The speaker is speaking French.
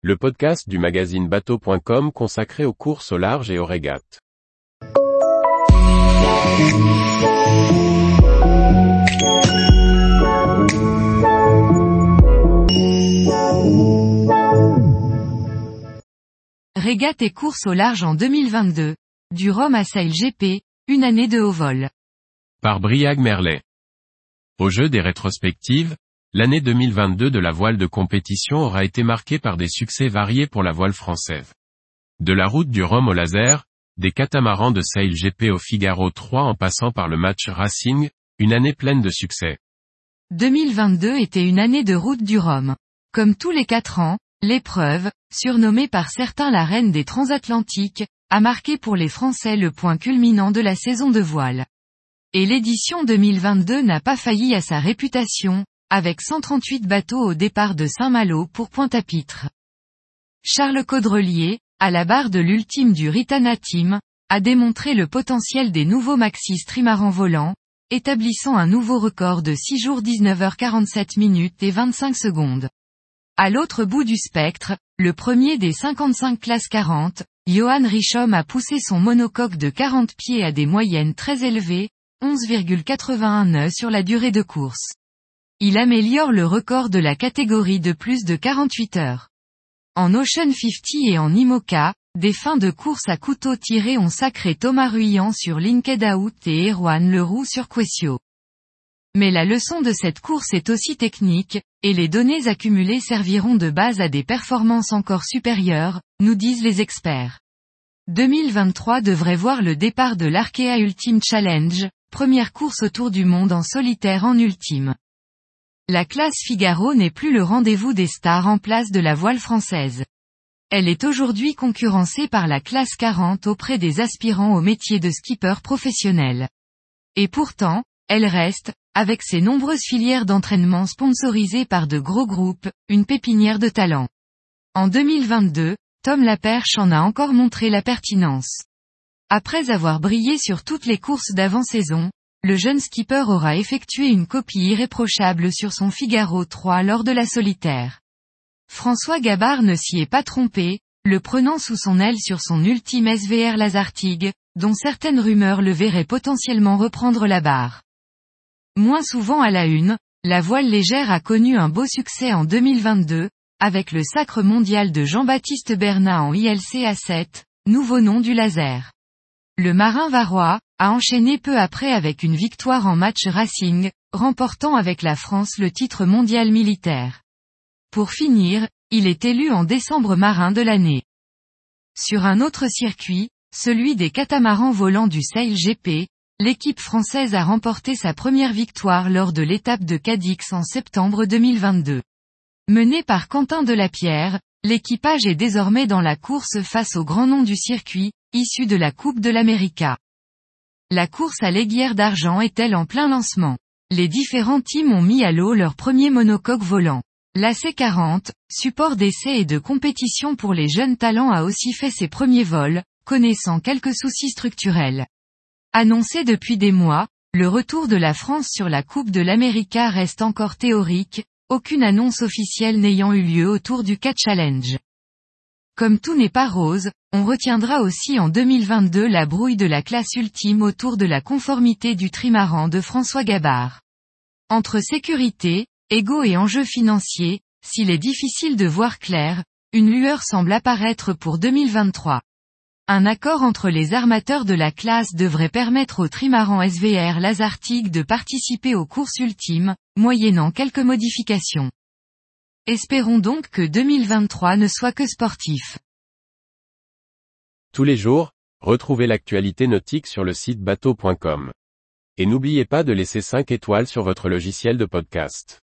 le podcast du magazine bateau.com consacré aux courses au large et aux régates. Régate et course au large en 2022. Du Rhum à Sail GP, une année de haut vol. Par Briag Merlet. Au jeu des rétrospectives, l'année 2022 de la voile de compétition aura été marquée par des succès variés pour la voile française. De la route du Rhum au laser, des catamarans de Sail GP au Figaro 3 en passant par le match Racing, une année pleine de succès. 2022 était une année de route du Rhum. Comme tous les quatre ans, l'épreuve, surnommée par certains la reine des transatlantiques, a marqué pour les Français le point culminant de la saison de voile. Et l'édition 2022 n'a pas failli à sa réputation, avec 138 bateaux au départ de Saint-Malo pour Pointe-à-Pitre. Charles Caudrelier, à la barre de l'ultime du Ritana Team, a démontré le potentiel des nouveaux Maxis trimarans volants, établissant un nouveau record de 6 jours 19h47 minutes et 25 secondes. À l'autre bout du spectre, le premier des 55 classes 40, Johan Richomme a poussé son monocoque de 40 pieds à des moyennes très élevées, 11,81 nœuds sur la durée de course. Il améliore le record de la catégorie de plus de 48 heures. En Ocean 50 et en IMOCA, des fins de course à couteau tiré ont sacré Thomas Ruyant sur Linked Out et Erwan Leroux sur Quessio. Mais la leçon de cette course est aussi technique, et les données accumulées serviront de base à des performances encore supérieures, nous disent les experts. 2023 devrait voir le départ de l'Arkea Ultime Challenge, première course autour du monde en solitaire en ultime. La classe Figaro n'est plus le rendez-vous des stars en place de la voile française. Elle est aujourd'hui concurrencée par la classe 40 auprès des aspirants au métier de skipper professionnel. Et pourtant, elle reste, avec ses nombreuses filières d'entraînement sponsorisées par de gros groupes, une pépinière de talent. En 2022, Tom Laperche en a encore montré la pertinence. Après avoir brillé sur toutes les courses d'avant-saison, le jeune skipper aura effectué une copie irréprochable sur son Figaro 3 lors de la solitaire. François Gabard ne s'y est pas trompé, le prenant sous son aile sur son ultime SVR Lazartigue, dont certaines rumeurs le verraient potentiellement reprendre la barre. Moins souvent à la une, la voile légère a connu un beau succès en 2022, avec le sacre mondial de Jean-Baptiste Bernat en ILC A7, nouveau nom du laser. Le marin varois, a enchaîné peu après avec une victoire en match racing, remportant avec la France le titre mondial militaire. Pour finir, il est élu en décembre marin de l'année. Sur un autre circuit, celui des catamarans volants du Sail GP, l'équipe française a remporté sa première victoire lors de l'étape de Cadix en septembre 2022. Menée par Quentin Delapierre, l'équipage est désormais dans la course face au grand nom du circuit, issu de la Coupe de l'América. La course à l'aiguière d'argent est-elle en plein lancement? Les différents teams ont mis à l'eau leur premier monocoque volant. L'AC40, support d'essai et de compétition pour les jeunes talents a aussi fait ses premiers vols, connaissant quelques soucis structurels. Annoncé depuis des mois, le retour de la France sur la Coupe de l'América reste encore théorique, aucune annonce officielle n'ayant eu lieu autour du Cat Challenge. Comme tout n'est pas rose, on retiendra aussi en 2022 la brouille de la classe ultime autour de la conformité du trimaran de François Gabard. Entre sécurité, ego et enjeux financiers, s'il est difficile de voir clair, une lueur semble apparaître pour 2023. Un accord entre les armateurs de la classe devrait permettre au trimaran SVR Lazartigue de participer aux courses ultimes, moyennant quelques modifications. Espérons donc que 2023 ne soit que sportif. Tous les jours, retrouvez l'actualité nautique sur le site bateau.com. Et n'oubliez pas de laisser 5 étoiles sur votre logiciel de podcast.